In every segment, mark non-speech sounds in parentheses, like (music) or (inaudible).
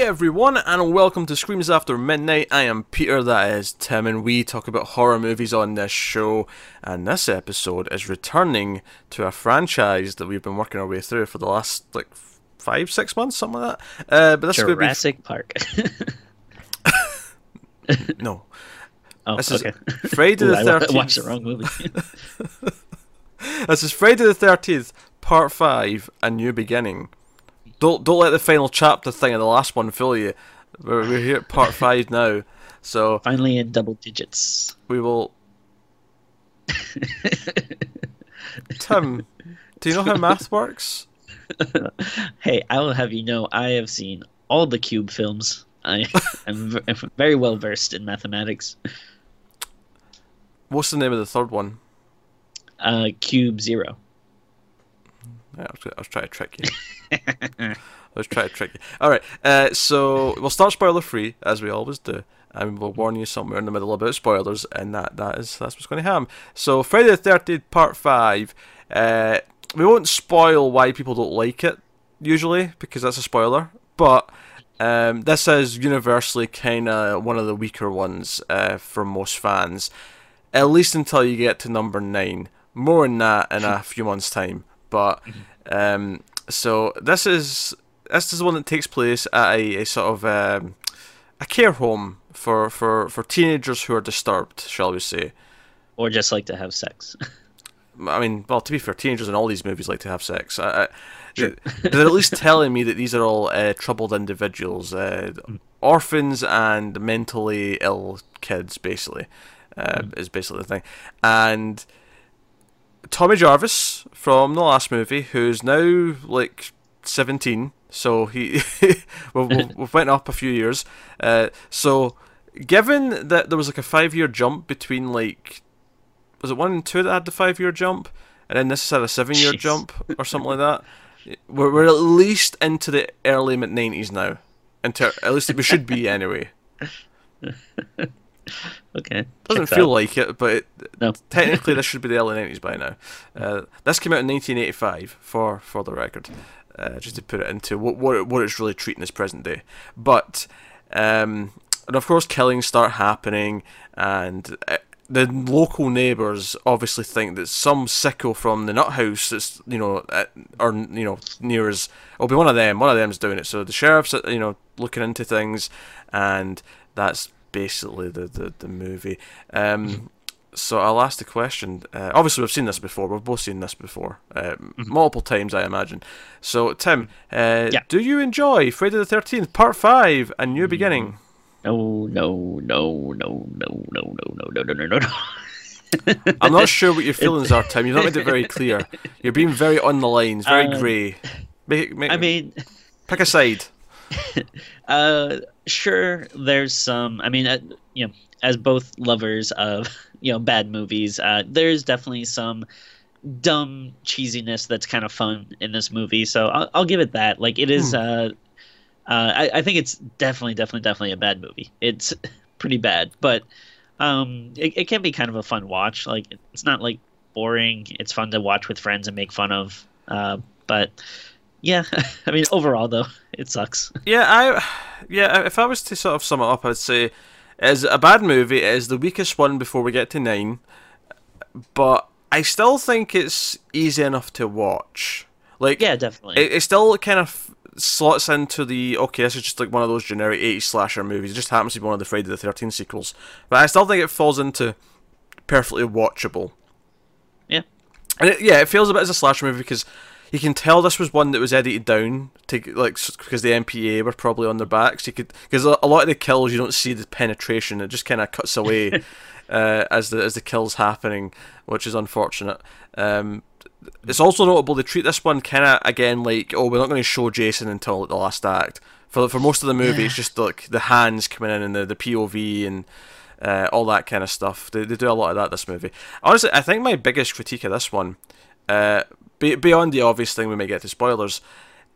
Hey everyone, and welcome to Screams After Midnight. I am Peter, that is Tim, and we talk about horror movies on this show. And this episode is returning to a franchise that we've been working our way through for the last like five, six months, something like that. Uh, but this Jurassic is Park. (laughs) no. Oh, this okay. is Friday the (laughs) Thirteenth. I watched the wrong movie. (laughs) this is Friday the Thirteenth, Part Five: A New Beginning. Don't don't let the final chapter thing of the last one fool you. We're, we're here at part (laughs) five now, so finally in double digits. We will. Tim, do you know how math works? (laughs) hey, I will have you know I have seen all the Cube films. I am very well versed in mathematics. What's the name of the third one? Uh, Cube Zero. Yeah, I, was, I was trying to trick you. I was trying to trick you. All right, uh, so we'll start spoiler free as we always do, and we'll warn you somewhere in the middle about spoilers, and that that is that's what's going to happen. So Friday the Thirteenth Part Five. Uh, we won't spoil why people don't like it usually because that's a spoiler, but. Um, this is universally kind of one of the weaker ones uh, for most fans, at least until you get to number nine. More than that in a (laughs) few months' time. But um, so this is this is the one that takes place at a, a sort of um, a care home for, for, for teenagers who are disturbed, shall we say, or just like to have sex. I mean, well, to be fair, teenagers in all these movies like to have sex. I, I, sure. they're at least telling me that these are all uh, troubled individuals, uh, orphans and mentally ill kids, basically, uh, mm. is basically the thing. And Tommy Jarvis from the last movie, who's now like 17, so he (laughs) we've, we've went up a few years. Uh, so, given that there was like a five year jump between like was it one and two that had the five year jump, and then this had a seven year jump or something like that. We're, we're at least into the early mid nineties now. Into at least we should be anyway. (laughs) (laughs) okay. Doesn't feel like it, but it, no. technically this should be the early nineties by now. Uh, this came out in nineteen eighty five for for the record, uh, just to put it into what what what it's really treating as present day. But um, and of course killings start happening and. Uh, the local neighbours obviously think that some sicko from the nut house that's you know at, or you know near us will be one of them. One of them's doing it. So the sheriff's you know looking into things, and that's basically the the, the movie. Um, so I'll ask the question. Uh, obviously, we've seen this before. We've both seen this before, uh, mm-hmm. multiple times, I imagine. So, Tim, uh, yeah. do you enjoy Friday the Thirteenth Part Five: A New Beginning? No, no, no, no, no, no, no, no, no, no, no, no. I'm not sure what your feelings are, Tim. You've not made it very clear. You're being very on the lines, very um, grey. Make, make, I mean, pick a side. (laughs) uh, sure. There's some. I mean, uh, you know, as both lovers of (laughs) you know bad movies, uh, there's definitely some dumb cheesiness that's kind of fun in this movie. So I'll, I'll give it that. Like it is. Hmm. Uh, uh, I, I think it's definitely, definitely, definitely a bad movie. It's (laughs) pretty bad, but um, it, it can be kind of a fun watch. Like it's not like boring. It's fun to watch with friends and make fun of. Uh, but yeah, (laughs) I mean overall though, it sucks. Yeah, I yeah. If I was to sort of sum it up, I'd say is a bad movie. It is the weakest one before we get to nine, but I still think it's easy enough to watch. Like yeah, definitely. It, it still kind of slots into the okay, this is just like one of those generic 80s slasher movies. It just happens to be one of the Friday the 13th sequels. But I still think it falls into perfectly watchable. Yeah. And it, yeah, it feels a bit as a slasher movie because you can tell this was one that was edited down to like because the MPA were probably on their backs. You could because a lot of the kills you don't see the penetration; it just kind of cuts away (laughs) uh, as the as the kills happening, which is unfortunate. Um, it's also notable they treat this one kind of again like oh we're not going to show Jason until the last act. For for most of the movie, yeah. it's just like the hands coming in and the, the POV and uh, all that kind of stuff. They, they do a lot of that this movie. Honestly, I think my biggest critique of this one, uh, be, beyond the obvious thing we may get to spoilers,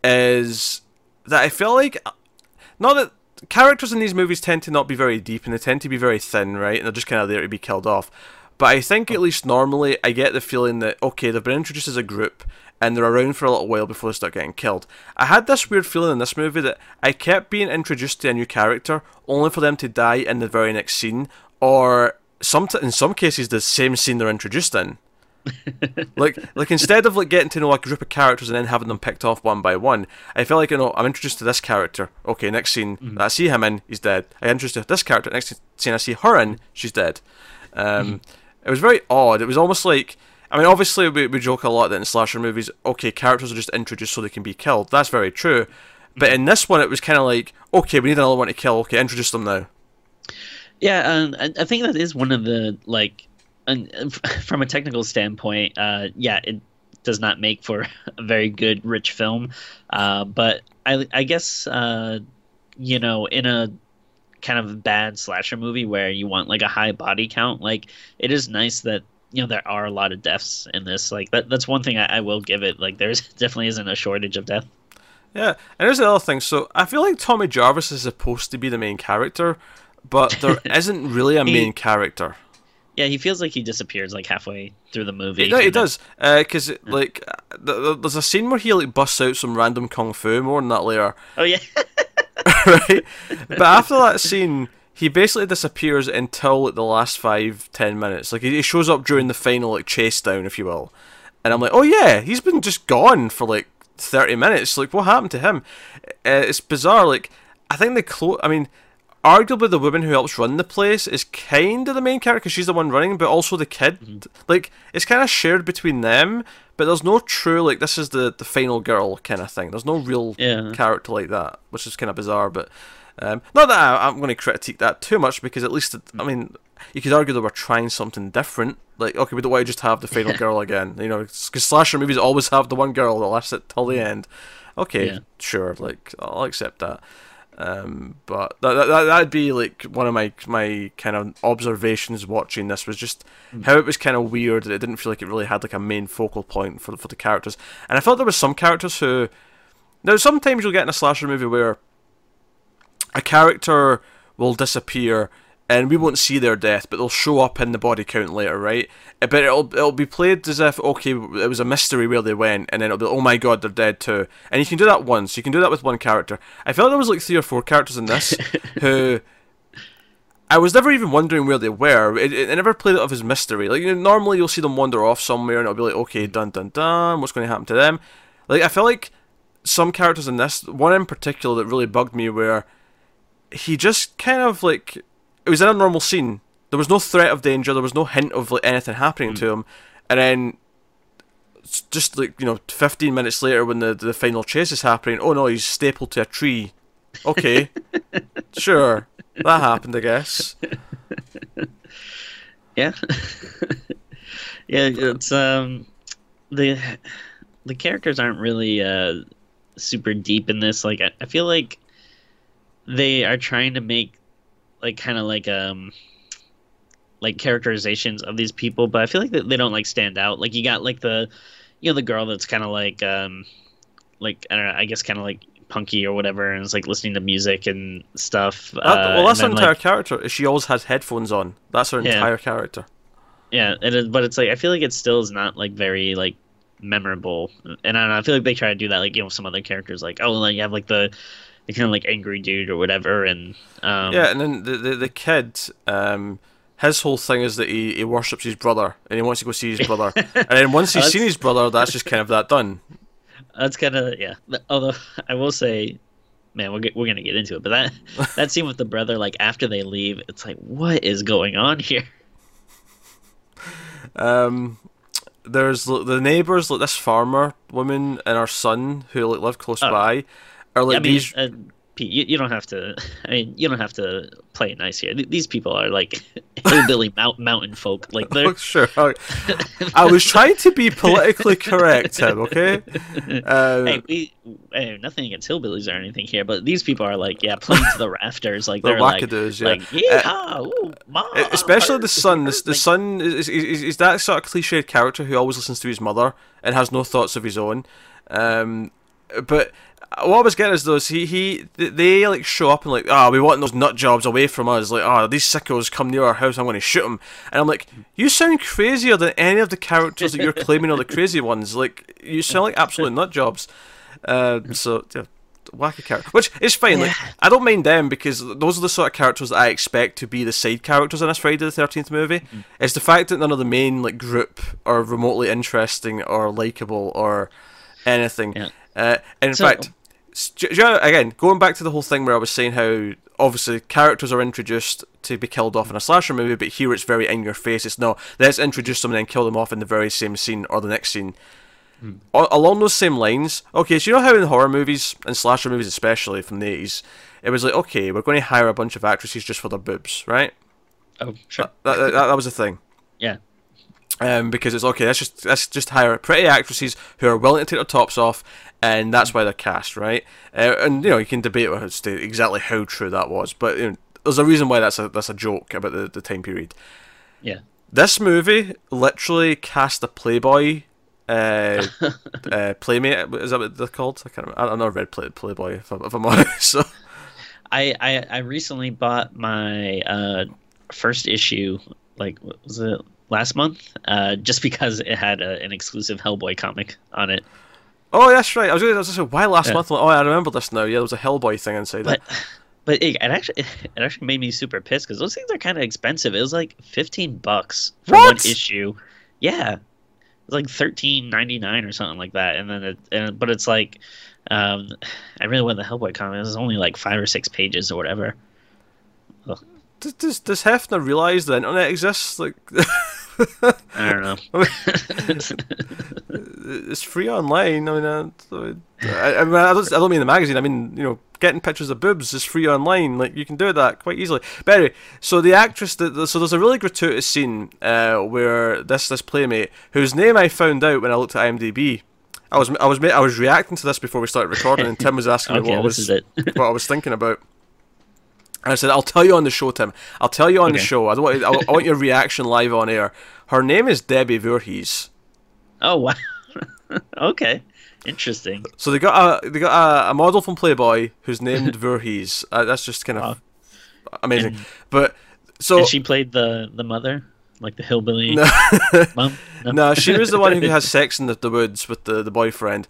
is that I feel like not that characters in these movies tend to not be very deep and they tend to be very thin, right? And they're just kind of there to be killed off. But I think at least normally I get the feeling that okay, they've been introduced as a group and they're around for a little while before they start getting killed. I had this weird feeling in this movie that I kept being introduced to a new character only for them to die in the very next scene, or some in some cases the same scene they're introduced in. (laughs) like like instead of like getting to know a group of characters and then having them picked off one by one, I feel like you know I'm introduced to this character. Okay, next scene mm-hmm. I see him in, he's dead. I introduced to this character. Next scene I see her in, she's dead. Um, mm-hmm. It was very odd. It was almost like I mean, obviously we, we joke a lot that in slasher movies, okay, characters are just introduced so they can be killed. That's very true. But in this one, it was kind of like, okay, we need another one to kill. Okay, introduce them now. Yeah, um, I think that is one of the like, (laughs) from a technical standpoint, uh, yeah, it does not make for (laughs) a very good rich film. Uh, but I, I guess uh, you know, in a kind of bad slasher movie where you want like a high body count, like it is nice that you know there are a lot of deaths in this. Like that, that's one thing I, I will give it. Like there's (laughs) definitely isn't a shortage of death. Yeah, and there's another thing. So I feel like Tommy Jarvis is supposed to be the main character, but there isn't really a main character. Yeah, he feels like he disappears like halfway through the movie. Yeah, he does. Because uh, like, there's a scene where he like busts out some random kung fu. More than that later. Oh yeah. (laughs) (laughs) right, but after that scene, he basically disappears until like the last five ten minutes. Like he shows up during the final like chase down, if you will. And I'm like, oh yeah, he's been just gone for like thirty minutes. Like what happened to him? Uh, it's bizarre. Like I think the clo- I mean, arguably the woman who helps run the place is kind of the main character because she's the one running, but also the kid. Mm-hmm. Like it's kind of shared between them, but there's no true like this is the the final girl kind of thing. There's no real yeah. character like that, which is kind of bizarre, but. Um, not that I, am going to critique that too much because at least, it, I mean, you could argue they were trying something different. Like, okay, we don't want to just have the final (laughs) girl again, you know, because slasher movies always have the one girl that lasts it till the end. Okay, yeah. sure, like I'll accept that. Um, but that, that that'd be like one of my my kind of observations watching this was just mm. how it was kind of weird that it didn't feel like it really had like a main focal point for for the characters, and I felt there was some characters who now sometimes you'll get in a slasher movie where a character will disappear and we won't see their death, but they'll show up in the body count later, right? Uh, but it'll it'll be played as if okay, it was a mystery where they went, and then it'll be oh my god, they're dead too. And you can do that once. You can do that with one character. I felt there was like three or four characters in this (laughs) who I was never even wondering where they were. It, it, it never played it off as mystery. Like you know, normally you'll see them wander off somewhere, and it'll be like okay, dun dun dun, what's going to happen to them? Like I felt like some characters in this, one in particular that really bugged me, where he just kind of like it was in a normal scene. There was no threat of danger. There was no hint of like anything happening mm. to him, and then just like you know, fifteen minutes later when the the final chase is happening, oh no, he's stapled to a tree. Okay, (laughs) sure, that happened, I guess. (laughs) Yeah, (laughs) yeah. It's um the the characters aren't really uh super deep in this. Like I, I feel like they are trying to make like kind of like um like characterizations of these people, but I feel like they don't like stand out. Like you got like the you know the girl that's kind of like um like I don't know, I guess kind of like punky or whatever, and it's like listening to music and stuff. That, uh, well, that's her entire like, character. She always has headphones on. That's her yeah. entire character. Yeah, and it, but it's like I feel like it still is not like very like memorable, and I don't know. I feel like they try to do that like you know some other characters like oh like you have like the the kind of like angry dude or whatever, and um, yeah, and then the the, the kid, um, his whole thing is that he, he worships his brother and he wants to go see his brother, (laughs) and then once he's seen his brother, that's just kind of that done. That's kind of yeah. Although (laughs) I will say, man, we're we're gonna get into it, but that (laughs) that scene with the brother, like after they leave, it's like, what is going on here? Um, there's the neighbors, like this farmer woman and her son who like live close oh. by are like I mean, these. Uh, Pete, you, you don't have to. I mean, you don't have to play it nice here. These people are like (laughs) hillbilly mount, mountain folk. Like they're oh, (laughs) sure. I was trying to be politically correct, Tim. Okay. Uh, hey, we hey, nothing against hillbillies or anything here, but these people are like, yeah, playing to the (laughs) rafters. Like they're, like, yeah. Like, uh, ooh, especially the son. The, the son is, is, is that sort of cliched character who always listens to his mother and has no thoughts of his own. Um, but what I was getting is though, is he he they like show up and like, ah, oh, we want those nut jobs away from us. Like, oh, these sickos come near our house, I'm going to shoot them. And I'm like, you sound crazier than any of the characters that you're claiming are the crazy ones. Like, you sound like absolute nut jobs. Uh, so yeah, wacky character, which is fine. Yeah. Like, I don't mind them because those are the sort of characters that I expect to be the side characters in this Friday the Thirteenth movie. Mm-hmm. It's the fact that none of the main like group are remotely interesting or likable or anything. Yeah. Uh, and in so, fact, again, going back to the whole thing where I was saying how obviously characters are introduced to be killed off in a slasher movie, but here it's very in your face. It's not let's introduce them and then kill them off in the very same scene or the next scene. Hmm. along those same lines, okay, so you know how in horror movies and slasher movies, especially from the 80s, it was like, okay, we're going to hire a bunch of actresses just for their boobs, right? Oh, sure. That, that, that, that was a thing. Yeah. Um, because it's okay. Let's just let's just hire pretty actresses who are willing to take their tops off, and that's why they're cast, right? Uh, and you know you can debate exactly how true that was, but you know, there's a reason why that's a that's a joke about the, the time period. Yeah. This movie literally cast a Playboy uh, (laughs) uh, Playmate. Is that what they're called? I can't. Remember. I've never read Play, Playboy. If I'm, if I'm (laughs) honest, so. I, I I recently bought my uh, first issue. Like what was it last month? Uh, just because it had a, an exclusive Hellboy comic on it. Oh, that's right. I was going to say why last yeah. month. Oh, I remember this now. Yeah, there was a Hellboy thing inside but, it. But it, it actually it actually made me super pissed because those things are kind of expensive. It was like fifteen bucks for what? one issue. Yeah, it was like thirteen ninety nine or something like that. And then it, and, but it's like, um, I really want the Hellboy comic. It was only like five or six pages or whatever. Ugh. Does, does does Hefner realize the internet exists? Like, (laughs) I don't know. (laughs) it's free online. I mean, uh, I, I, mean, I don't, I don't mean the magazine. I mean, you know, getting pictures of boobs is free online. Like you can do that quite easily. But anyway, so the actress, that so there's a really gratuitous scene uh, where this this playmate, whose name I found out when I looked at IMDb. I was I was I was reacting to this before we started recording, and Tim was asking (laughs) okay, me what I was what I was thinking about. And I said, "I'll tell you on the show, Tim. I'll tell you on okay. the show. I don't want I, want your reaction live on air." Her name is Debbie Voorhees. Oh wow! (laughs) okay. Interesting. So they got a they got a, a model from Playboy who's named (laughs) Voorhees. Uh, that's just kind of amazing. And, but so she played the the mother, like the hillbilly no. (laughs) mom. No? no, she was the one who has sex in the, the woods with the, the boyfriend,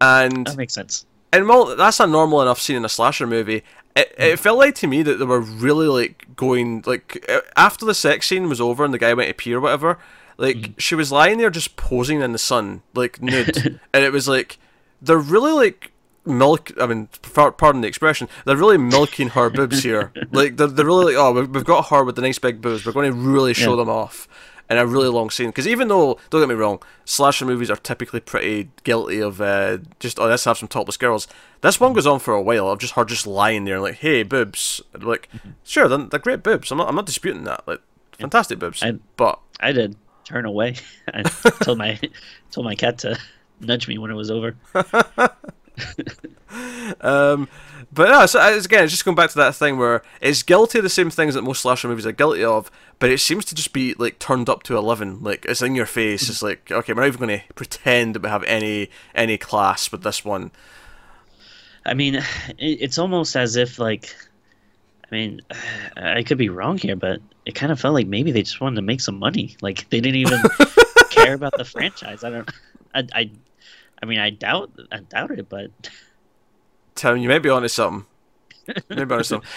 and that makes sense. And well, that's a normal enough scene in a slasher movie. It, it felt like to me that they were really like going like after the sex scene was over and the guy went to pee or whatever like mm. she was lying there just posing in the sun, like nude, (laughs) and it was like they're really like milk. I mean, pardon the expression. They're really milking her boobs here. (laughs) Like they're, they're really like, oh, we've got her with the nice big boobs. We're going to really show yeah. them off in a really long scene. Because even though, don't get me wrong, slasher movies are typically pretty guilty of uh, just oh let's have some topless girls. This one goes on for a while of just her just lying there like, hey boobs, like mm-hmm. sure they're, they're great boobs. I'm not I'm not disputing that. Like fantastic boobs. I, but I did turn away. (laughs) I (laughs) told my told my cat to nudge me when it was over. (laughs) um, but no, so again, it's just going back to that thing where it's guilty of the same things that most slasher movies are guilty of, but it seems to just be like turned up to eleven. Like it's in your face. It's like okay, we're not even going to pretend that we have any any class with this one. I mean, it's almost as if like I mean, I could be wrong here, but it kind of felt like maybe they just wanted to make some money. Like they didn't even (laughs) care about the franchise. I don't. I, I. I mean, I doubt. I doubt it, but. Tim, you may be onto something. (laughs) Maybe onto something.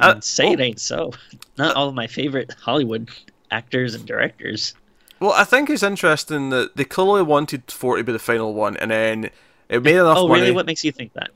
I say it ain't so. Not all of my favorite Hollywood actors and directors. Well, I think it's interesting that they clearly wanted four to be the final one, and then it made enough oh, money. really? What makes you think that?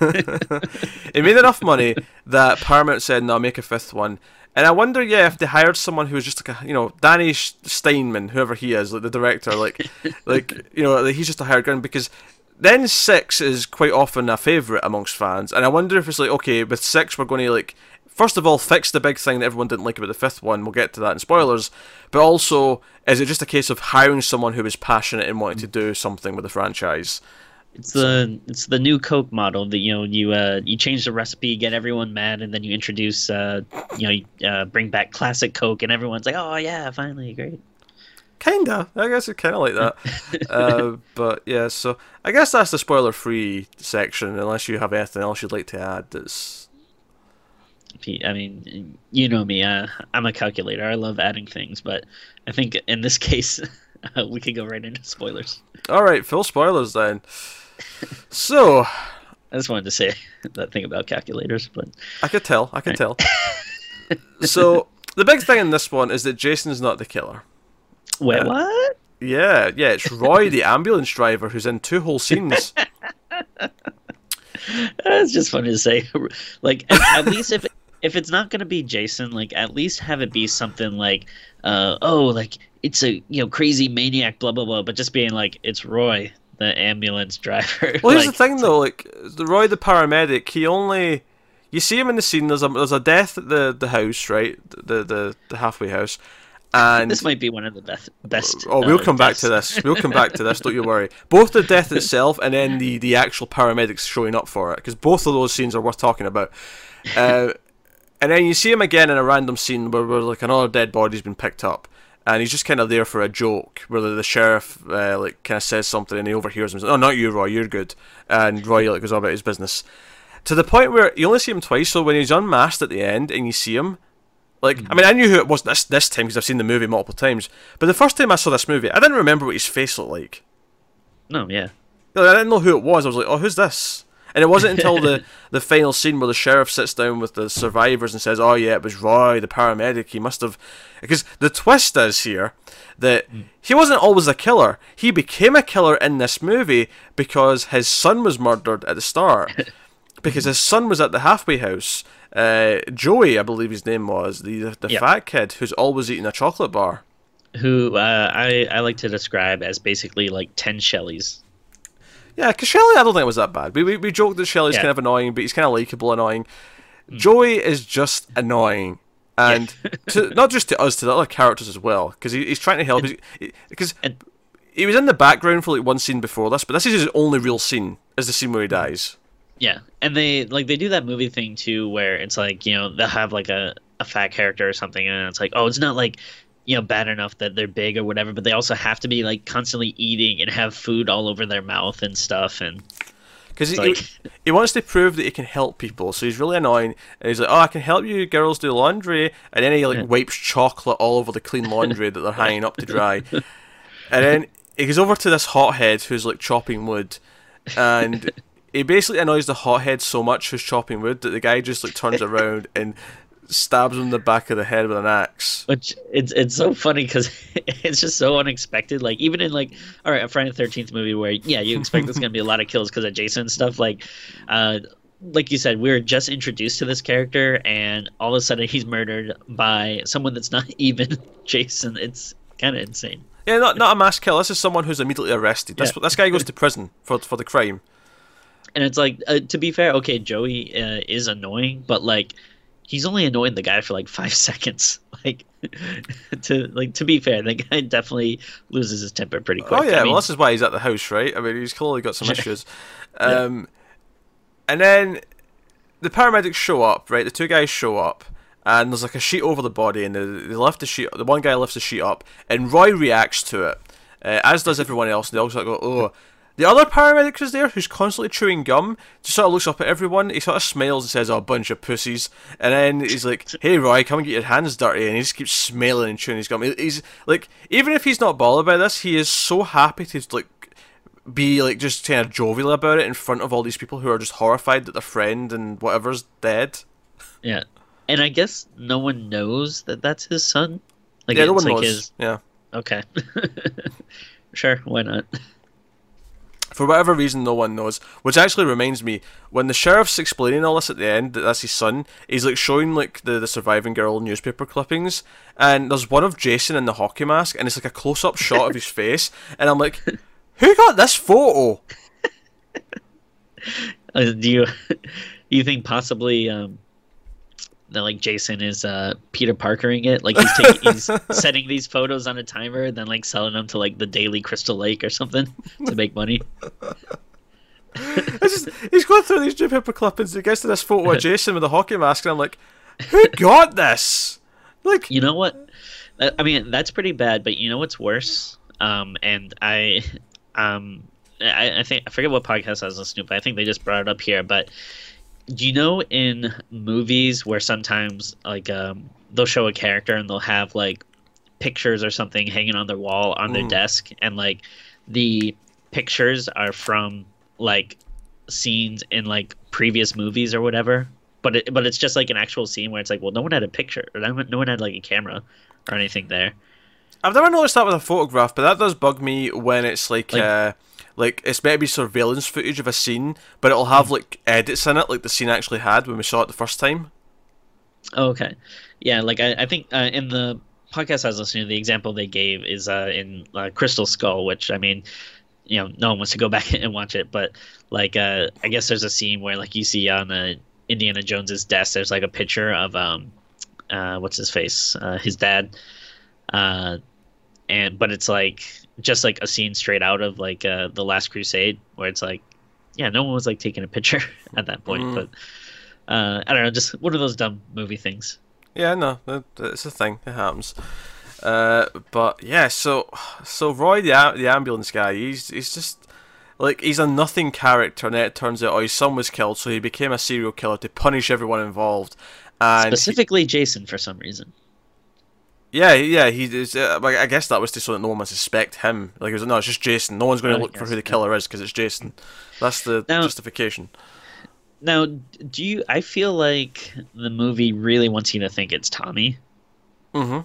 (laughs) it made enough money that Paramount said, "No, make a fifth one." And I wonder, yeah, if they hired someone who was just like a, you know, Danny Steinmann, whoever he is, like the director, like, (laughs) like you know, like he's just a hired gun because then six is quite often a favorite amongst fans, and I wonder if it's like, okay, with six we're going to like, first of all, fix the big thing that everyone didn't like about the fifth one. We'll get to that in spoilers, but also, is it just a case of hiring someone who is passionate and wanting to do something with the franchise? It's the it's the new Coke model that you know you uh, you change the recipe, get everyone mad, and then you introduce uh, you know uh, bring back classic Coke, and everyone's like, oh yeah, finally, great. Kinda. I guess it's kind of like that. (laughs) uh, but yeah, so I guess that's the spoiler-free section. Unless you have anything else you'd like to add, that's I mean, you know me. Uh, I'm a calculator. I love adding things, but I think in this (laughs) case, uh, (laughs) we could go right into spoilers. all right. Full spoilers then. So I just wanted to say (laughs) that thing about calculators, but I could tell. I can tell. (laughs) so the big thing in this one is that Jason's not the killer. wait, Uh, what? Yeah, yeah, it's Roy, the (laughs) ambulance driver, who's in two whole scenes. It's just funny to say. Like, at, at least if if it's not gonna be Jason, like at least have it be something like, uh, oh, like it's a you know crazy maniac, blah blah blah. But just being like, it's Roy, the ambulance driver. (laughs) Well, here's like, the thing, though. Like the Roy, the paramedic, he only you see him in the scene. There's a there's a death at the the house, right? The the the halfway house, and This might be one of the best. Best. oh, we'll uh, come back to this. We'll come back to this. Don't you worry. (laughs) Both the death itself and then the the actual paramedics showing up for it, because both of those scenes are worth talking about. Uh, (laughs) and then you see him again in a random scene where, where like another dead body's been picked up. And he's just kind of there for a joke, where the, sheriff uh, like kind of says something, and he overhears him. Says, "Oh, not you, Roy. You're good." And Roy like goes on about his business, to the point where you only see him twice. So when he's unmasked at the end, and you see him, like I mean, I knew who it was this this time because I've seen the movie multiple times. But the first time I saw this movie, I didn't remember what his face looked like. No, yeah. I didn't know who it was. I was like, "Oh, who's this?" And it wasn't until the, (laughs) the final scene where the sheriff sits down with the survivors and says, "Oh yeah, it was Roy, the paramedic. He must have." Because the twist is here that he wasn't always a killer. He became a killer in this movie because his son was murdered at the start. (laughs) because his son was at the halfway house. Uh, Joey, I believe his name was the the Yep. fat kid who's always eating a chocolate bar. Who uh, I I like to describe as basically like ten Shellys. Yeah, because Shelly, I don't think it was that bad. We we, we joked that Shelly's Yeah. kind of annoying, but he's kind of likable, annoying. Mm. Joey is just annoying, and to, (laughs) not just to us, to the other characters as well, because he, he's trying to help. Because and- he was in the background for like one scene before this, but this is his only real scene. Is the scene where he mm. dies? Yeah, and they like they do that movie thing too, where it's like you know they'll have like a a fat character or something, and it's like oh it's not like you know bad enough that they're big or whatever, but they also have to be like constantly eating and have food all over their mouth and stuff, and Because he, It's he, he wants to prove that he can help people, so he's really annoying. And he's like, "Oh, I can help you girls do laundry," and then he like wipes chocolate all over the clean laundry that they're hanging up to dry. (laughs) And then he goes over to this hothead who's like chopping wood, and (laughs) he basically annoys the hothead so much who's chopping wood that the guy just like turns around and stabs him in the back of the head with an axe. which it's it's so funny because (laughs) it's just so unexpected. Like even in like all right, a Friday the Thirteenth movie where yeah you expect there's gonna be a lot of kills because of Jason and stuff. Like, uh, like you said, we were just introduced to this character, and all of a sudden he's murdered by someone that's not (laughs) even Jason. It's kind of insane. Yeah, not not a mass kill. This is someone who's immediately arrested. This Yeah. this guy goes to prison for for the crime. And it's like, uh, to be fair, okay, Joey uh, is annoying, but like, he's only annoying the guy for like five (laughs) seconds. Like, (laughs) to like to be fair, the guy definitely loses his temper pretty quick. Oh yeah, I mean, well this is why he's at the house, right? I mean, he's clearly got some (laughs) issues. Um, and then the paramedics show up, right? The two guys show up, and there's like a sheet over the body, and they, they lift the sheet. The one guy lifts the sheet up, and Roy reacts to it, uh, as does everyone else. And they also go, "Oh." The other paramedic is there, who's constantly chewing gum. Just sort of looks up at everyone. He sort of smiles and says, "Oh, bunch of pussies." And then he's like, (laughs) "Hey, Roy, come and get your hands dirty." And he just keeps smiling and chewing his gum. He's like, even if he's not bothered by this, he is so happy to like be like just kind of jovial about it in front of all these people who are just horrified that their friend and whatever's dead. Yeah, and I guess no one knows that that's his son. Like, yeah, no one like knows. his. Yeah, Okay, (laughs) sure, why not? For whatever reason, no one knows. Which actually reminds me, when the sheriff's explaining all this at the end, that that's his son. He's like showing like the, the surviving girl newspaper clippings, and there's one of Jason in the hockey mask, and it's like a close up shot of his (laughs) face, and I'm like, who got this photo? (laughs) Uh, do you (laughs) you think possibly um, that like Jason is uh, Peter Parkering it? Like he's taking, he's (laughs) setting these photos on a timer, then like selling them to like the Daily Crystal Lake or something (laughs) to make money. Just, he's going through these newspaper clippings, he gets to this photo of (laughs) Jason with a hockey mask, and I'm like, who got this? Like, You know what? I mean, that's pretty bad. But you know what's worse? Um, and I, um, I, I think I forget what podcast I was listening to, but I think they just brought it up here. But you know in movies where sometimes like um, they'll show a character and they'll have like pictures or something hanging on their wall on their Mm. desk, and like the pictures are from like scenes in like previous movies or whatever. But it, but it's just like an actual scene where it's like, well, no one had a picture, or no one, no one had like a camera or anything there. I've never noticed that with a photograph, but that does bug me when it's like, Like- uh, like it's maybe surveillance footage of a scene, but it'll have Hmm. like edits in it, like the scene actually had when we saw it the first time. Oh, okay. Yeah, like I, I think uh, in the podcast I was listening to, the example they gave is uh, in uh, Crystal Skull, which I mean, you know, no one wants to go (laughs) back and watch it, but like uh, I guess there's a scene where like you see on uh, Indiana Jones's desk, there's like a picture of um, uh, what's his face, uh, his dad, uh, and but it's like just like a scene straight out of like uh, the Last Crusade, where it's like, yeah, no one was like taking a picture (laughs) at that point, Mm. but. Uh, I don't know, just what are those dumb movie things. Yeah, no, it's a thing. It happens. Uh, but yeah, so so Roy the the ambulance guy, he's he's just like he's a nothing character, and it turns out oh his son was killed, so he became a serial killer to punish everyone involved. And he- Specifically, Jason for some reason. Yeah, yeah, he is. Uh, I guess that was just so that no one would suspect him. Like, it was no, it's just Jason. No one's going to look for who the killer is because it's Jason. That's the Now- justification. Now, do you? I feel like the movie really wants you to think it's Tommy, Mm hmm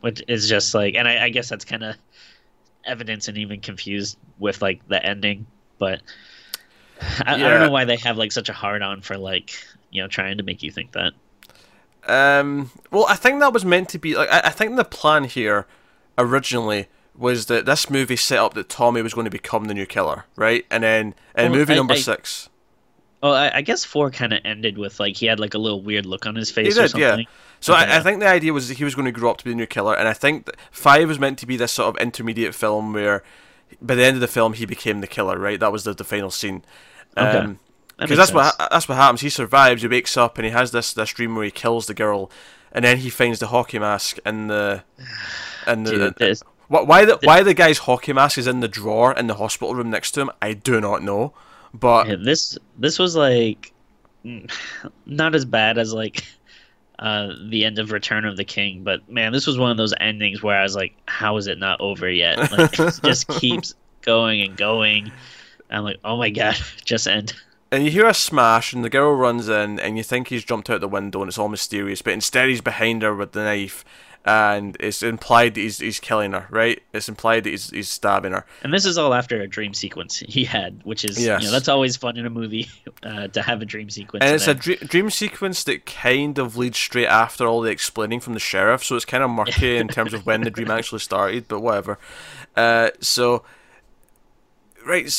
which is just like, and I, I guess that's kind of evidence and even confused with like the ending. But I, I don't know why they have like such a hard on for like you know trying to make you think that. Um, well, I think that was meant to be like. I, I think the plan here originally was that this movie set up that Tommy was going to become the new killer, right? And then in Well, movie I- number I- six, Oh, I, I guess four kind of ended with like he had like a little weird look on his he face or did, yeah. something. So Okay, I, I think the idea was that he was going to grow up to be the new killer, and I think that five was meant to be this sort of intermediate film where, by the end of the film, he became the killer, right? That was the, the final scene. Okay. Um, because that's what sense. ha- that's what happens. He survives. He wakes up and he has this this dream where he kills the girl, and then he finds the hockey mask and the in the. Dude, why the why the guy's hockey mask is in the drawer in the hospital room next to him? I do not know, but Yeah, this this was like (laughs) not as bad as like uh the end of Return of the King, but man, this was one of those endings where I was like, how is it not over yet? Like (laughs) it just keeps going and going. I'm like, oh my god, (laughs) just end. And you hear a smash, and the girl runs in, and you think he's jumped out the window, and it's all mysterious, but instead he's behind her with the knife, and it's implied that he's he's killing her, right? It's implied that he's he's stabbing her. And this is all after a dream sequence he had, which is Yes. you know that's always fun in a movie (laughs) uh, to have a dream sequence. And it's a then- dre- dream sequence that kind of leads straight after all the explaining from the sheriff, so it's kind of murky in terms of when the dream (laughs) actually started, but whatever. Uh, so, right,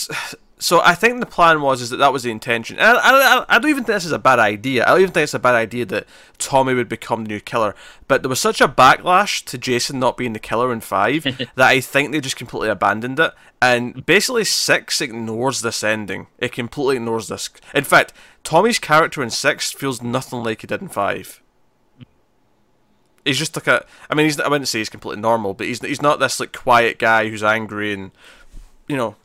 so I think the plan was is that that was the intention, and I, I, I don't even think this is a bad idea. I don't even think it's a bad idea that Tommy would become the new killer. But there was such a backlash to Jason not being the killer in five (laughs) that I think they just completely abandoned it. And basically, six ignores this ending. It completely ignores this. In fact, Tommy's character in six feels nothing like he did in five. He's just like a. I mean, he's. I wouldn't say he's completely normal, but he's he's not this like quiet guy who's angry and, you know,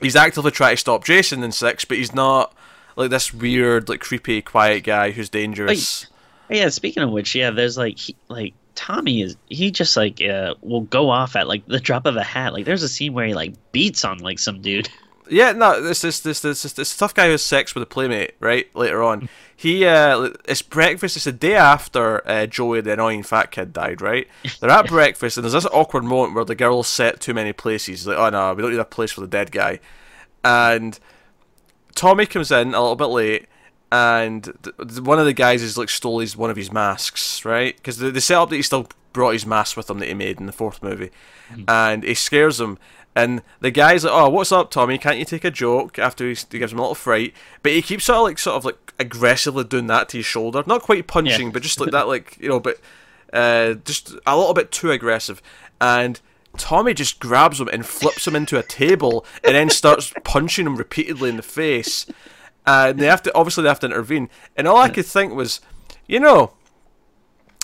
he's actively trying to stop Jason in six, but he's not like this weird, like creepy, quiet guy who's dangerous. Yeah, speaking of which, yeah, there's like he, like Tommy is he just like uh, will go off at like the drop of a hat. Like there's a scene where he like beats on like some dude. (laughs) Yeah, no, this this this this this, tough guy who has sex with a playmate, right? Later on, he uh, it's breakfast. It's the day after uh, Joey, the annoying fat kid, died. Right? (laughs) They're at breakfast, and there's this awkward moment where the girl set too many places. Like, oh no, we don't need a place for the dead guy. And Tommy comes in a little bit late, and th- th- one of the guys is like stole his one of his masks, right? Because the, they set up that he still brought his mask with him that he made in the fourth movie, and he scares him. And the guy's like, "Oh, what's up, Tommy? Can't you take a joke?" After he, he gives him a little fright, but he keeps sort of like, sort of like aggressively doing that to his shoulder, not quite punching, Yeah. but just like that, like you know, but uh, just a little bit too aggressive. And Tommy just grabs him and flips him into a table, and then starts (laughs) punching him repeatedly in the face. And they have to obviously they have to intervene. And all I could think was, you know,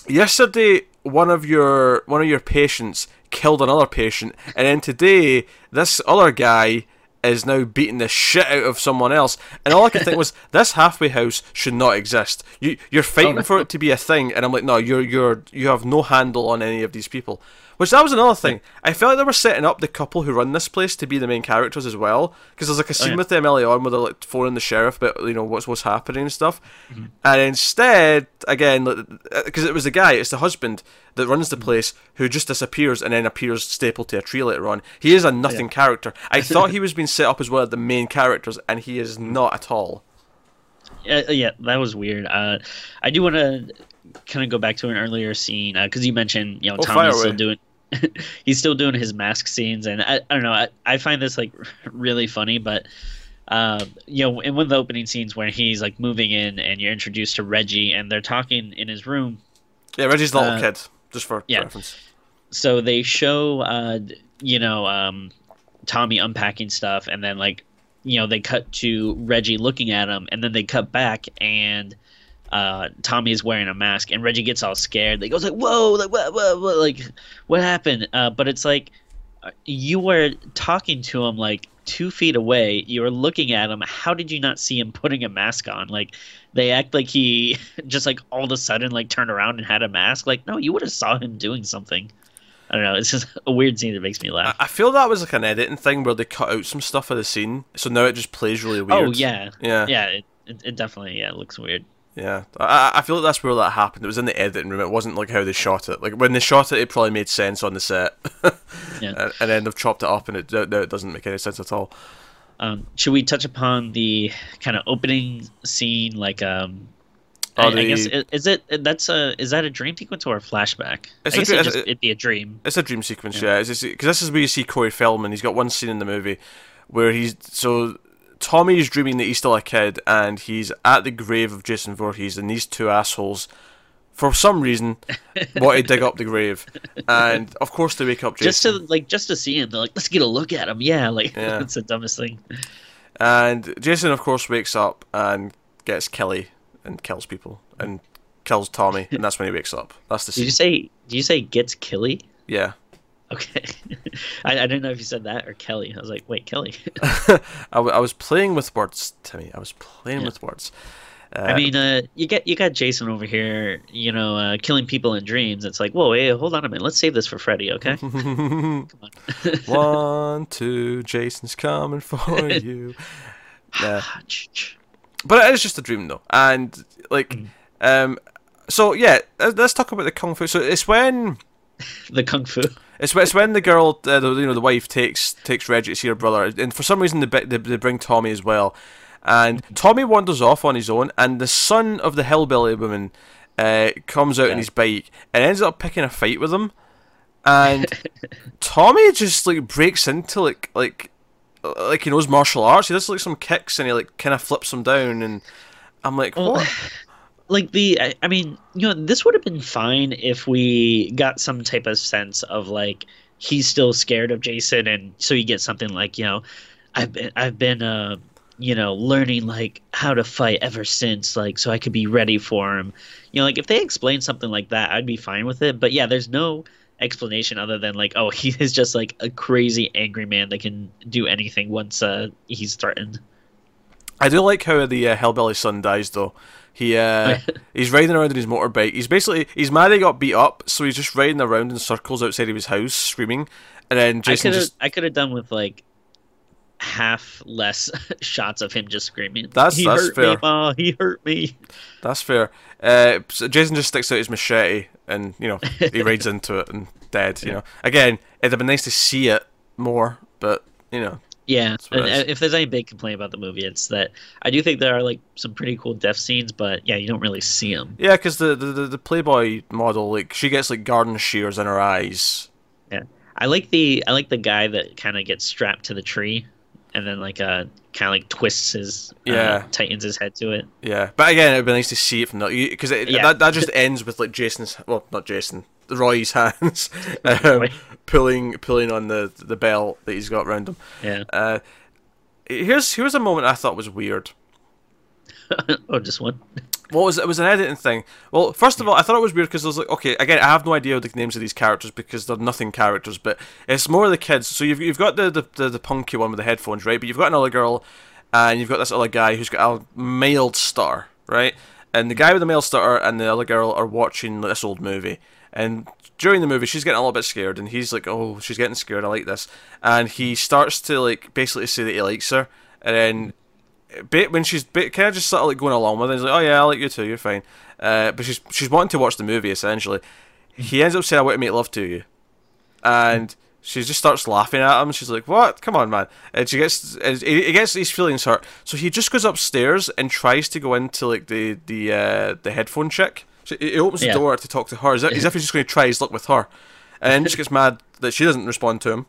yesterday one of your one of your patients killed another patient, and then today this other guy is now beating the shit out of someone else. And all I could think was, (laughs) this halfway house should not exist. You you're fighting oh, for it to be a thing, and I'm like, no, you're you're you have no handle on any of these people. Which that was another thing. I felt like they were setting up the couple who run this place to be the main characters as well, because there's like a scene yeah. with them early on where they're like phoning the sheriff about you know what's what's happening and stuff. And instead, again, because it was the guy, it's the husband that runs the place who just disappears and then appears stapled to a tree later on. He is a nothing character. I (laughs) thought he was being set up as one of the main characters, and he is not at all. Uh, yeah, that was weird. Uh, I do want to kind of go back to an earlier scene because you mentioned you know Oh, fire Tommy's still doing (laughs) he's still doing his mask scenes, and I, I don't know. I, I find this like (laughs) really funny, but uh, you know, in one of the opening scenes where he's like moving in and you're introduced to Reggie and they're talking in his room, Yeah, Reggie's the little Uh, kid, just for yeah. reference. so they show uh you know um tommy unpacking stuff and then like you know they cut to reggie looking at him and then they cut back and uh tommy is wearing a mask and reggie gets all scared. They goes like whoa like what, what, what like what happened? Uh but it's like uh, you were talking to him like two feet away. You were looking at him. How did you not see him putting a mask on? Like they act like he (laughs) just like all of a sudden like turned around and had a mask. Like no you would have saw him doing something. I don't know. It's just (laughs) a weird scene that makes me laugh. I I feel that was like an editing thing where they cut out some stuff of the scene, so now it just plays really weird. oh yeah. Yeah, yeah it, it, it definitely yeah it looks weird yeah. I, I feel like that's where that happened. It was in the editing room. It wasn't like how they shot it. Like when they shot it, it probably made sense on the set, (laughs) Yeah. and, and then they've chopped it up, and it now it doesn't make any sense at all. um should we touch upon the kind of opening scene like um Oh, I, I the- guess is it that's a is that a dream sequence or a flashback? It's I a guess it just, it- it'd be a dream. It's a dream sequence, yeah. Because this is where you see Corey Feldman. He's got one scene in the movie where he's so Tommy's dreaming that he's still a kid, and he's at the grave of Jason Voorhees, and these two assholes, for some reason, (laughs) want to dig up the grave, and of course they wake up Jason. Just to like just to see him, they're like, let's get a look at him. Yeah, like (laughs) Yeah. that's the dumbest thing. And Jason, of course, wakes up and gets Kelly and kills people and kills Tommy, and that's when he wakes up. That's the Scene. Did you say? Did you say gets Killy? Yeah. Okay, (laughs) I, I didn't know if you said that or Kelly. I was like, wait, Kelly. (laughs) I, w- I was playing with words, Timmy. I was playing Yeah. with words. Uh, I mean, uh, you get you got Jason over here, you know, uh, killing people in dreams. It's like, whoa, hey, hold on a minute. Let's save this for Freddy, okay? (laughs) On. One, two, Jason's coming for you. Yeah. But it is just a dream, though. And, like, Mm. um, so yeah, let's talk about the kung fu. So it's when the kung fu. It's when, it's when the girl, uh, the, you know, the wife takes takes Reggie to see her brother, and for some reason they, they they bring Tommy as well, and Tommy wanders off on his own, and the son of the hillbilly woman uh, comes out on Yeah. his bike and ends up picking a fight with him, and (laughs) Tommy just like breaks into like like like he knows martial arts. He does like some kicks and he like kind of flips them down, and I'm like, what? (laughs) like the I, mean you know this would have been fine if we got some type of sense of like he's still scared of jason and so you get something like you know i've been i've been uh you know learning like how to fight ever since like so i could be ready for him. You know like if they explained something like that i'd be fine with it. But yeah there's no explanation other than like oh (laughs) he is just like a crazy angry man that can do anything once uh he's threatened I do like how the uh, hillbilly son dies though. He uh, (laughs) he's riding around on his motorbike. He's basically he's mad he got beat up, so he's just riding around in circles outside of his house screaming. And then I Jason could have just I could have done with like half less (laughs) shots of him just screaming. That's- he that's hurt fair. me, Ma. He hurt me. that's fair. Uh, so Jason just sticks out his machete, and you know he (laughs) rides into it and dead. You know, again, it'd have been nice to see it more, but you know, Yeah. And, it is. uh, if there's any big complaint about the movie, it's that I do think there are like some pretty cool death scenes, but yeah, you don't really see them. yeah, because the, the the Playboy model, like she gets like garden shears in her eyes. Yeah. I like the I like the guy that kind of gets strapped to the tree, and then like uh kind of like twists his uh, Yeah. tightens his head to it. Yeah, but again, it'd be nice to see it from the because Yeah. that that just ends with like Jason's well, not Jason, Roy's hands (laughs) um, pulling pulling on the the belt that he's got around him. Yeah. Uh, here's here's a moment I thought was weird. (laughs) oh, just one. what was it? It was an editing thing. Well, first of all, I thought it was weird because I was like, okay, again, I have no idea the names of these characters because they're nothing characters, but it's more the kids. So you've you've got the the, the, the punky one with the headphones, right? But you've got another girl, and you've got this other guy who's got a mild star, right? And the guy with the male stutter and the other girl are watching this old movie, and during the movie, she's getting a little bit scared, and he's like, "Oh, she's getting scared. I like this." And he starts to like basically say that he likes her, and then bit when she's bit, kind of just sort of like going along with it. He's like, "Oh yeah, I like you too. You're fine." Uh, but she's she's wanting to watch the movie essentially. He ends up saying, "I want to make love to you," and she just starts laughing at him. She's like, "What? Come on, man!" And she gets and he gets these feelings hurt. So he just goes upstairs and tries to go into like the the uh, the headphone chick. So he opens the Yeah. door to talk to her, as if, as if he's just going to try his luck with her. And then she gets mad that she doesn't respond to him.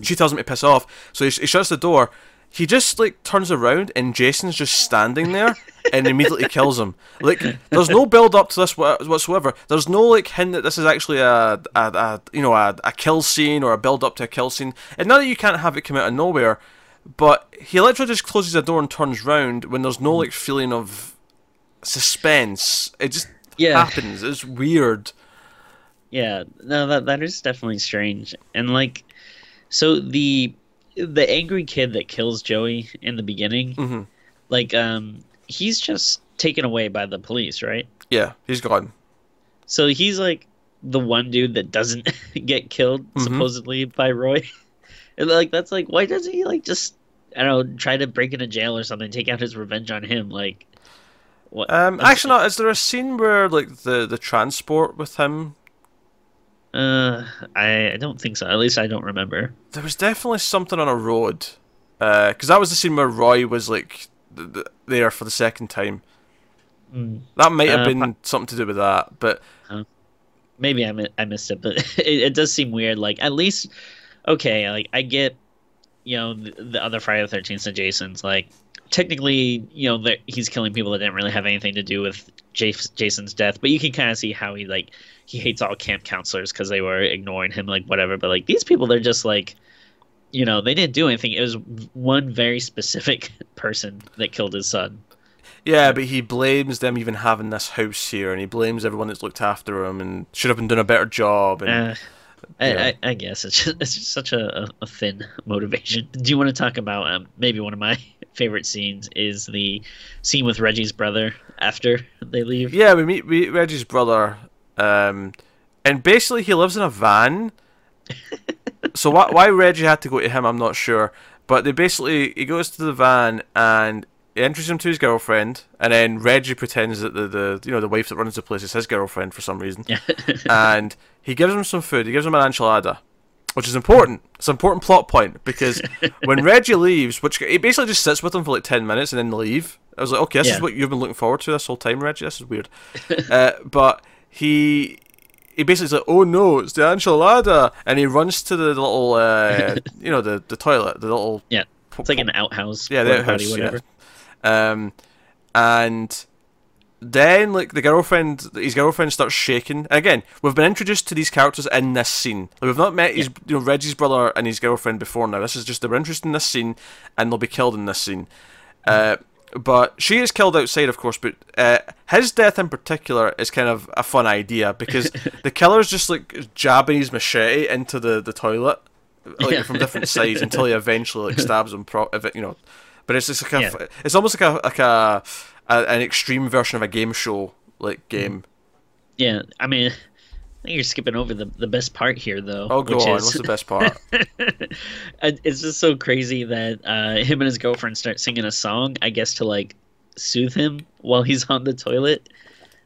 She tells him to piss off, so he, he shuts the door. He just like turns around and Jason's just standing there and immediately kills him. Like there's no build up to this whatsoever. There's no like hint that this is actually a, a, a you know a, a kill scene or a build up to a kill scene. And now that you can't have it come out of nowhere, but he literally just closes the door and turns round when there's no mm. like feeling of suspense. It just Yeah. happens. It's weird. Yeah, no, that that is definitely strange. And like, so the the angry kid that kills Joey in the beginning, Mhm. like, um, he's just taken away by the police, right? Yeah, he's gone. So he's like the one dude that doesn't (laughs) get killed Mhm. supposedly by Roy. (laughs) and like, that's like, why doesn't he like just I don't know, try to break into jail or something, take out his revenge on him? Like, what? Um, actually, no. Is there a scene where like the the transport with him? Uh, I I don't think so. At least I don't remember. There was definitely something on a road, because that was the scene where Roy was like th- th- there for the second time. Mm. That might have Uh, been something to do with that, but maybe I, mi- I missed it, but (laughs) it, it does seem weird. Like at least, okay, like I get, you know, the, the other Friday the Thirteenth and Jason's like technically, you know, he's killing people that didn't really have anything to do with Jason's death, but you can kind of see how he like he hates all camp counselors because they were ignoring him, like whatever. But like these people, they're just like. You know, they didn't do anything. It was one very specific (laughs) person that killed his son. yeah, but he blames them even having this house here, and he blames everyone that's looked after him and should have been doing a better job. And Uh, I. I, I guess it's just, it's just such a, a, a thin (laughs) motivation. Do you want to talk about um, maybe one of my (laughs) favorite scenes is the scene with Reggie's brother after they leave? Yeah, we meet, we meet Reggie's brother, um, and basically he lives in a van. (laughs) so why why Reggie had to go to him, I'm not sure. But they basically he goes to the van and he introduces him to his girlfriend, and then Reggie pretends that the, the you know the wife that runs the place is his girlfriend for some reason, (laughs) and he gives him some food. He gives him an enchilada. Which is important. It's an important plot point because (laughs) when Reggie leaves, which he basically just sits with him for like ten minutes and then leave. I was like, okay, this Yeah. is what you've been looking forward to this whole time, Reggie. This is weird. uh, but he he basically says, "Oh no, it's the enchilada," and he runs to the little, uh, (laughs) you know, the the toilet, the little yeah, it's like an outhouse. yeah, the outhouse, potty, whatever. yeah. Um, and then like the girlfriend, his girlfriend starts shaking. And again, we've been introduced to these characters in this scene. Like, we've not met his, you know, Reggie's brother and his girlfriend before now. This is just they're interested in this scene, and they'll be killed in this scene. Uh, but she is killed outside, of course. But uh, his death in particular is kind of a fun idea because (laughs) the killer's just like jabbing his machete into the the toilet, like Yeah. from different sides until he eventually like (laughs) stabs him. Pro- you know, but it's just like a, Yeah. it's almost like a like a, a an extreme version of a game show like game. Yeah, I mean, I think you're skipping over the, the best part here, though. Oh, go which on. is- What's the best part? (laughs) It's just so crazy that uh, him and his girlfriend start singing a song, I guess, to like soothe him while he's on the toilet.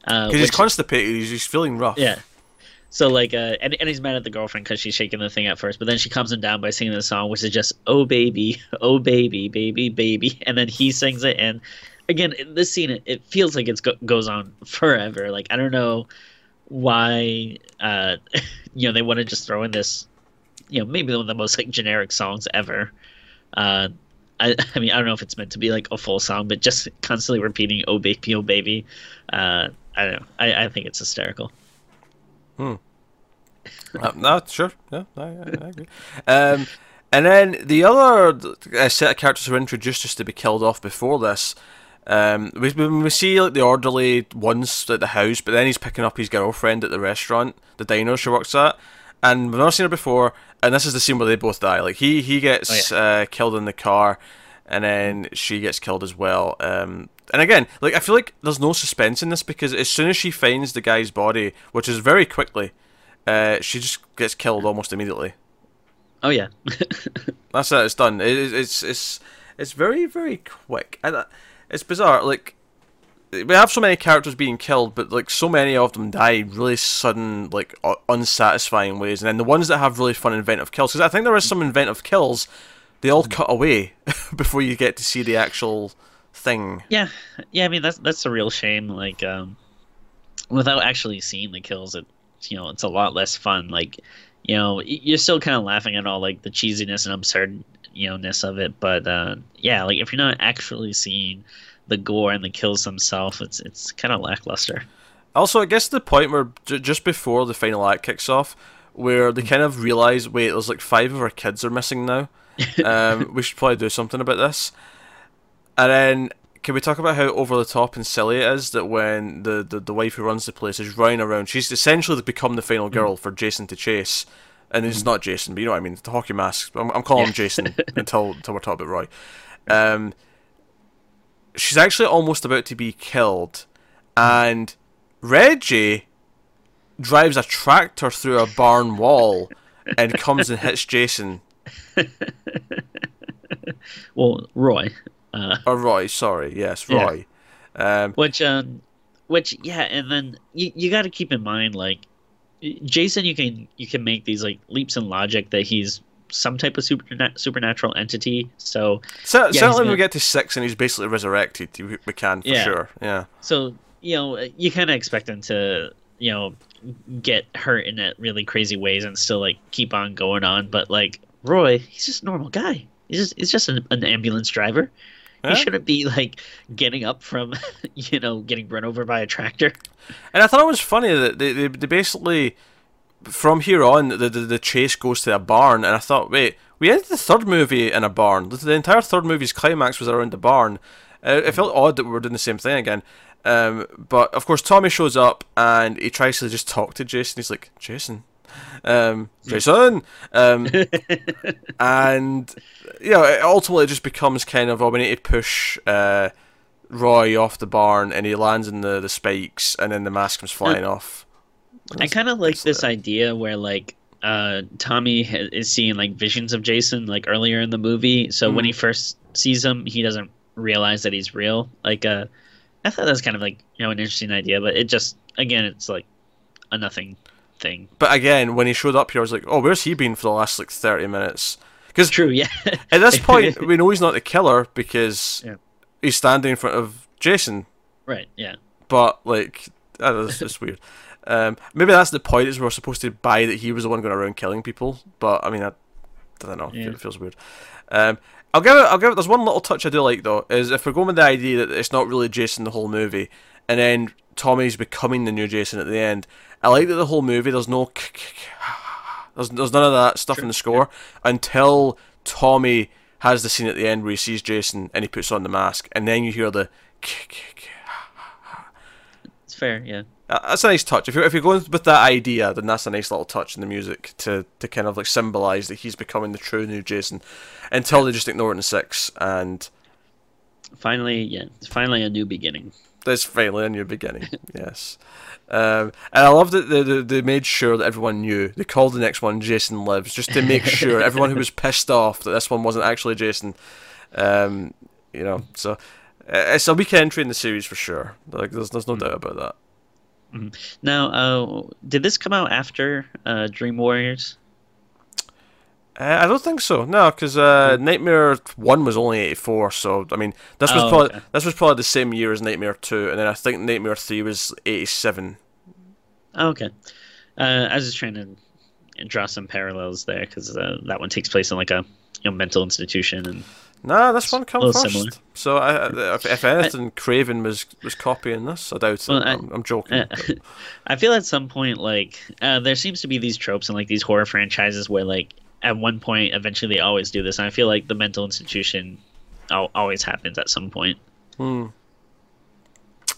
Uh, Because he's constipated. He's, he's feeling rough. yeah. So like, uh, and, and he's mad at the girlfriend because she's shaking the thing at first, but then she calms him down by singing the song, which is just "Oh baby, (laughs) oh baby, baby, baby," (laughs) and then he sings it. And again, in this scene, it, it feels like it go- goes on (laughs) forever. Like I don't know why, uh, you know, they want to just throw in this, you know, maybe one of the most like generic songs ever. Uh, I, I mean, I don't know if it's meant to be like a full song, but just constantly repeating "Oh baby, oh baby." Uh, I don't know. I, I think it's hysterical. Uh, no, sure. Yeah, I, I, agree. Um, and then the other uh, set of characters who were introduced just to be killed off before this Um, we, we see like the orderly once at the house, but then he's picking up his girlfriend at the restaurant, the diner she works at, and we've never seen her before. And this is the scene where they both die. Like he he gets Oh, uh, killed in the car, and then she gets killed as well. Um, and again, like I feel like there's no suspense in this because as soon as she finds the guy's body, which is very quickly, uh, she just gets killed almost immediately. Oh yeah. (laughs) That's it. It's done. It, it- it's it's it's very very quick. And uh, it's bizarre. Like we have so many characters being killed, but like so many of them die really sudden, like unsatisfying ways. And then the ones that have really fun inventive kills, because I think there is some inventive kills, they all cut away (laughs) before you get to see the actual thing. Yeah, yeah. I mean, that's that's a real shame. Like, um, without actually seeing the kills, it you know, it's a lot less fun. Like, you know, you're still kind of laughing at all like the cheesiness and absurd you know ness of it, but uh, yeah, like if you're not actually seeing the gore and the kills themselves, it's it's kind of lackluster. Also, I guess the point where j- just before the final act kicks off, where they kind of realize, wait, there's like five of our kids are missing now. (laughs) Um, we should probably do something about this. And then, can we talk about how over the top and silly it is that when the, the, the wife who runs the place is running around, she's essentially become the final girl for Jason to chase. And it's not Jason, but you know what I mean. The hockey mask. I'm, I'm calling him Jason (laughs) until until we're talking about Roy. Um, she's actually almost about to be killed, and Reggie drives a tractor through a barn wall and comes and hits Jason (laughs) Well, Roy, uh, or Roy. Sorry, yes, Yeah. Roy. Um, which um, which yeah, and then you you got to keep in mind like Jason, you can you can make these like leaps in logic that he's some type of superna- supernatural entity. So so, he's certainly, when we gonna- get to six and he's basically resurrected. We, can for Yeah. sure. Yeah. so you know you kind of expect him to you know get hurt in really crazy ways and still like keep on going on. But like Roy, he's just a normal guy. He's just he's just an, an ambulance driver. Yeah. He shouldn't be like getting up from (laughs) you know getting run over by a tractor. And I thought it was funny that they, they, they basically, from here on, the, the the chase goes to a barn, and I thought, wait, we ended the third movie in a barn. The, the entire third movie's climax was around the barn. Uh, it felt odd that we were doing the same thing again. Um, but of course, Tommy shows up and he tries to just talk to Jason. He's like, Jason, um, Jason, um, (laughs) and you know, it ultimately just becomes kind of, oh, we need to push. Uh, Roy off the barn and he lands in the, the spikes and then the mask comes flying off. I kind of like this it. idea where like uh, Tommy is seeing like visions of Jason like earlier in the movie. So when Mhm. he first sees him, he doesn't realize that he's real. Like uh, I thought that was kind of like you know an interesting idea, but it just again it's like a nothing thing. But again, when he showed up here, I was like, oh, where's he been for the last like 30 minutes? Because True, yeah. at this (laughs) point, we know he's not the killer because Yeah. he's standing in front of Jason. right, yeah. But, like, I don't know, it's just (laughs) weird. Um, maybe that's the point, is we're supposed to buy that he was the one going around killing people. But, I mean, I, I don't know. Yeah. It feels weird. Um, I'll give it. I'll give it. There's one little touch I do like though. Is if we're going with the idea that it's not really Jason the whole movie, and then Tommy's becoming the new Jason at the end. I like that the whole movie. There's no. There's, there's none of that stuff in the score until Tommy has the scene at the end where he sees Jason and he puts on the mask, and then you hear the. It's fair, yeah. That's a nice touch. If you're if you're going with that idea, then that's a nice little touch in the music to, to kind of like symbolize that he's becoming the true new Jason. Until they just ignore it in six, and Finally, yeah. Finally a new beginning. There's finally a new beginning. (laughs) yes, um, and I love that they, they they made sure that everyone knew. They called the next one Jason Lives just to make (laughs) sure everyone who was pissed off that this one wasn't actually Jason. Um, you know, so uh, it's a weak entry in the series for sure. Like there's there's no doubt about that. Now, uh, did this come out after uh, Dream Warriors? Uh, I don't think so. No, because uh, Nightmare One was only eighty four. So I mean, this was Oh, probably okay. this was probably the same year as Nightmare Two, and then I think Nightmare Three was eighty seven. Oh, okay. Uh, I was just trying to draw some parallels there because uh, that one takes place in like a you know mental institution and Nah, this one come little first. similar. So I, I- if, if anything, Craven was was copying this. I doubt Well, it. I- I'm, I'm joking. Uh, (laughs) I feel at some point like uh, there seems to be these tropes in like these horror franchises where like at one point eventually they always do this and I feel like the mental institution always happens at some point. Hmm.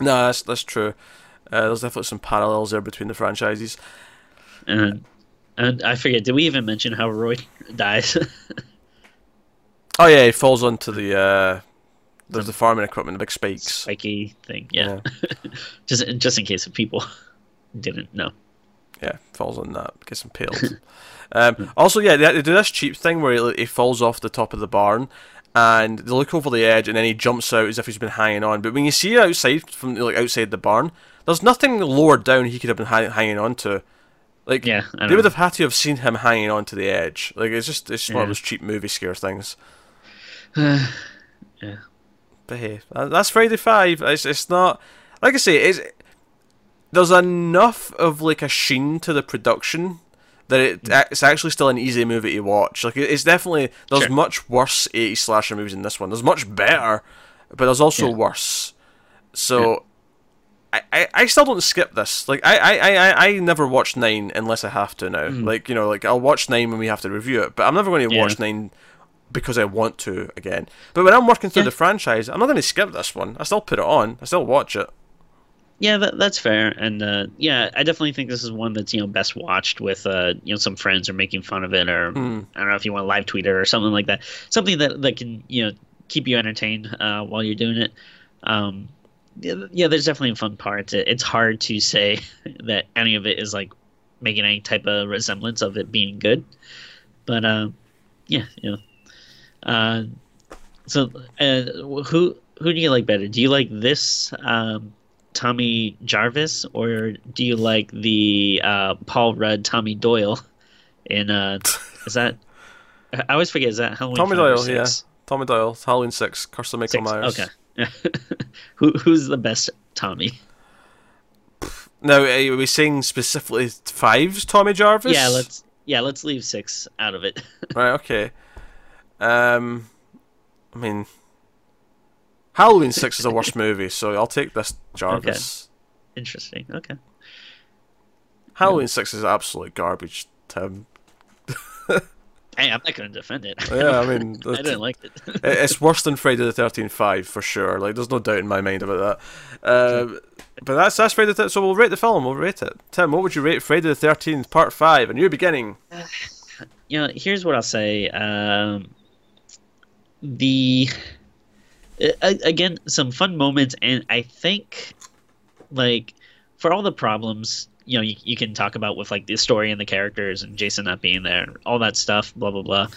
No, that's that's true. Uh, there's definitely some parallels there between the franchises. And and I forget, did we even mention how Roy (laughs) dies? (laughs) Oh yeah, he falls onto the uh, there's the farming equipment, the big spikes. Spiky thing, yeah. (laughs) just just in case if people didn't know. Yeah, falls on that, gets impaled. (laughs) um, also, yeah, they, they do this cheap thing where he, he falls off the top of the barn, and they look over the edge, and then he jumps out as if he's been hanging on. But when you see outside from like outside the barn, there's nothing lower down he could have been ha- hanging on to. Like, Yeah, they would have had to have seen him hanging on to the edge. Like, it's just it's just one of those cheap movie scare things. (sighs) yeah. But hey, that- that's Friday Five. It's it's not like I say. It's there's enough of like a sheen to the production that it mm. it's actually still an easy movie to watch. Like it's definitely there's Sure. much worse 80s slasher movies in this one. There's much better, but there's also Yeah. worse. So. I, I, I still don't skip this. Like I, I, I, I- never watch nine unless I have to now. Mm. Like you know, like I'll watch nine when we have to review it, but I'm never going to Yeah. watch nine because I want to again. But when I'm working through Yeah. the franchise, I'm not going to skip this one. I still put it on. I still watch it. Yeah, that, that's fair, and uh, yeah, I definitely think this is one that's you know best watched with uh, you know some friends or making fun of it, or Hmm. I don't know if you want to live tweet it or something like that. Something that that can you know keep you entertained uh, while you're doing it. Um, yeah, yeah, there's definitely fun parts. It, it's hard to say (laughs) that any of it is like making any type of resemblance of it being good, but uh, yeah, you know. Uh, so uh, who who do you like better? Do you like this? Um, Tommy Jarvis, or do you like the uh, Paul Rudd Tommy Doyle? In uh, is that? I always forget. Is that Halloween? Tommy Doyle, yeah. Tommy Doyle, Halloween Six, Curse of Michael Six. Myers. Okay. (laughs) Who who's the best Tommy? Now, are we saying specifically fives Tommy Jarvis? Yeah, let's yeah let's leave six out of it. (laughs) Right. Okay. Um, I mean, Halloween Six is a worst movie, so I'll take this Jarvis. Interesting. Okay. Halloween Six is absolute garbage, Tim. (laughs) Hey, I'm not gonna defend it. Yeah, I mean, (laughs) I didn't like it. (laughs) It- it's worse than Friday the Thirteenth Five for sure. Like, there's no doubt in my mind about that. Um, but that's that's Friday. The, so we'll rate the film. We'll rate it. Tim, what would you rate Friday the Thirteenth Part Five? A new beginning. (sighs) you know, here's what I'll say. Um, the uh, again, some fun moments, and I think, like, for all the problems, you know, you, you can talk about with like the story and the characters and Jason not being there, and all that stuff, blah blah blah.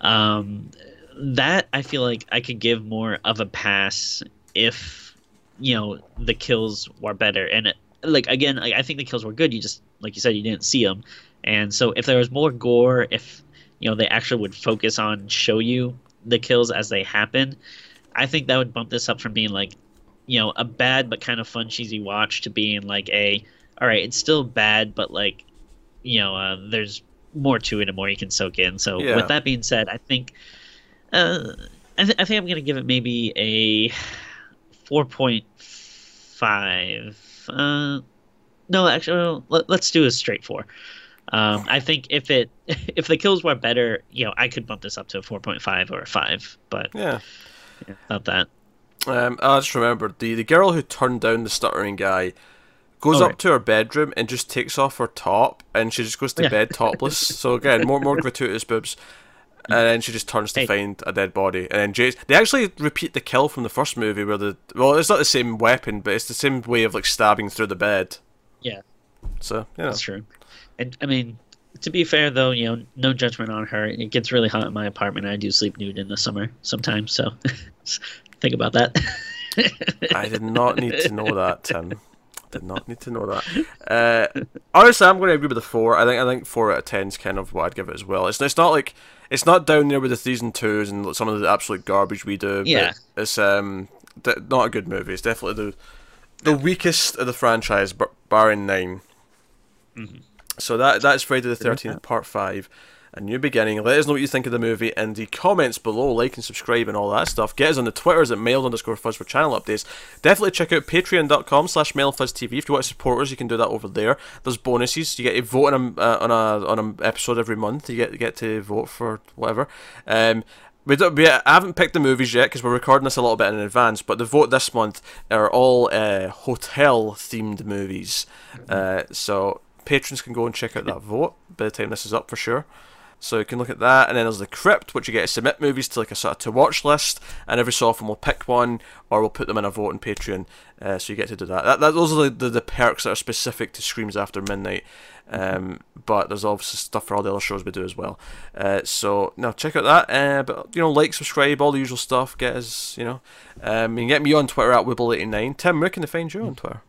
Um, that I feel like I could give more of a pass if you know the kills were better and like again like, i think the kills were good you just like you said you didn't see them and so if there was more gore if you know they actually would focus on show you the kills as they happen i think that would bump this up from being like you know a bad but kind of fun cheesy watch to being like a all right it's still bad but like you know uh, there's more to it and more you can soak in so Yeah. with that being said i think uh, I, th- I think i'm gonna give it maybe a 4.5 uh no actually let, let's do a straight four um i think if it (laughs) if the kills were better you know i could bump this up to a 4.5 or a 5 but Yeah. Yeah, not that Um, I just remembered the the girl who turned down the stuttering guy goes Oh, up right. to her bedroom and just takes off her top, and she just goes to Yeah. bed topless. (laughs) so again, more more gratuitous boobs. And then she just turns to Hey. find a dead body, and then Jason. They actually repeat the kill from the first movie, where the well, it's not the same weapon, but it's the same way of like stabbing through the bed. yeah So yeah, That's true. And I mean, to be fair though, you know, no judgment on her. It gets really hot in my apartment. I do sleep nude in the summer sometimes, so (laughs) think about that. (laughs) I did not need to know that, Tim. Did not need to know that. Uh, honestly, I'm going to agree with the four. I think I think four out of ten is kind of what I'd give it as well. It's it's not like it's not down there with the threes and twos and some of the absolute garbage we do. Yeah. it's um d- not a good movie. It's definitely the the weakest of the franchise, bar- barring 9 Mm-hmm. So that that's Friday the Thirteenth Part Five. A new beginning. Let us know what you think of the movie in the comments below. Like and subscribe and all that stuff. Get us on the Twitters at mail underscore fuzz for channel updates. Definitely check out patreon.com slash mailfuzztv. If you want to support us, you can do that over there. There's bonuses. You get to vote on a, uh, on a on an episode every month. You get get to vote for whatever. Um, We, don't, we I haven't picked the movies yet because we're recording this a little bit in advance. But the vote this month are all uh, hotel themed movies. Uh, so patrons can go and check out that vote by the time this is up for sure. So you can look at that, and then there's the crypt, which you get to submit movies to like a sort of to watch list, and every so often we'll pick one or we'll put them in a vote on Patreon. Uh, so you get to do that. that, that those are the, the, the perks that are specific to Screams After Midnight. Um, but there's obviously stuff for all the other shows we do as well. Uh, so now check out that. Uh, but you know, like, subscribe, all the usual stuff. Get us, you know, um, you can get me on Twitter at Wibble89. Tim, where can they find you on Twitter?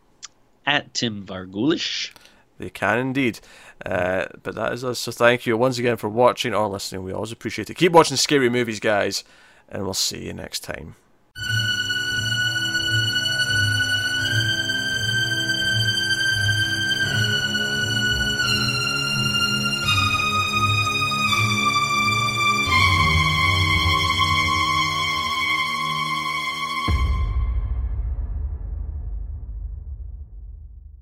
At Tim Vargulish. They can indeed. Uh, but that is us. So thank you once again for watching or listening. We always appreciate it. Keep watching scary movies, guys, and we'll see you next time.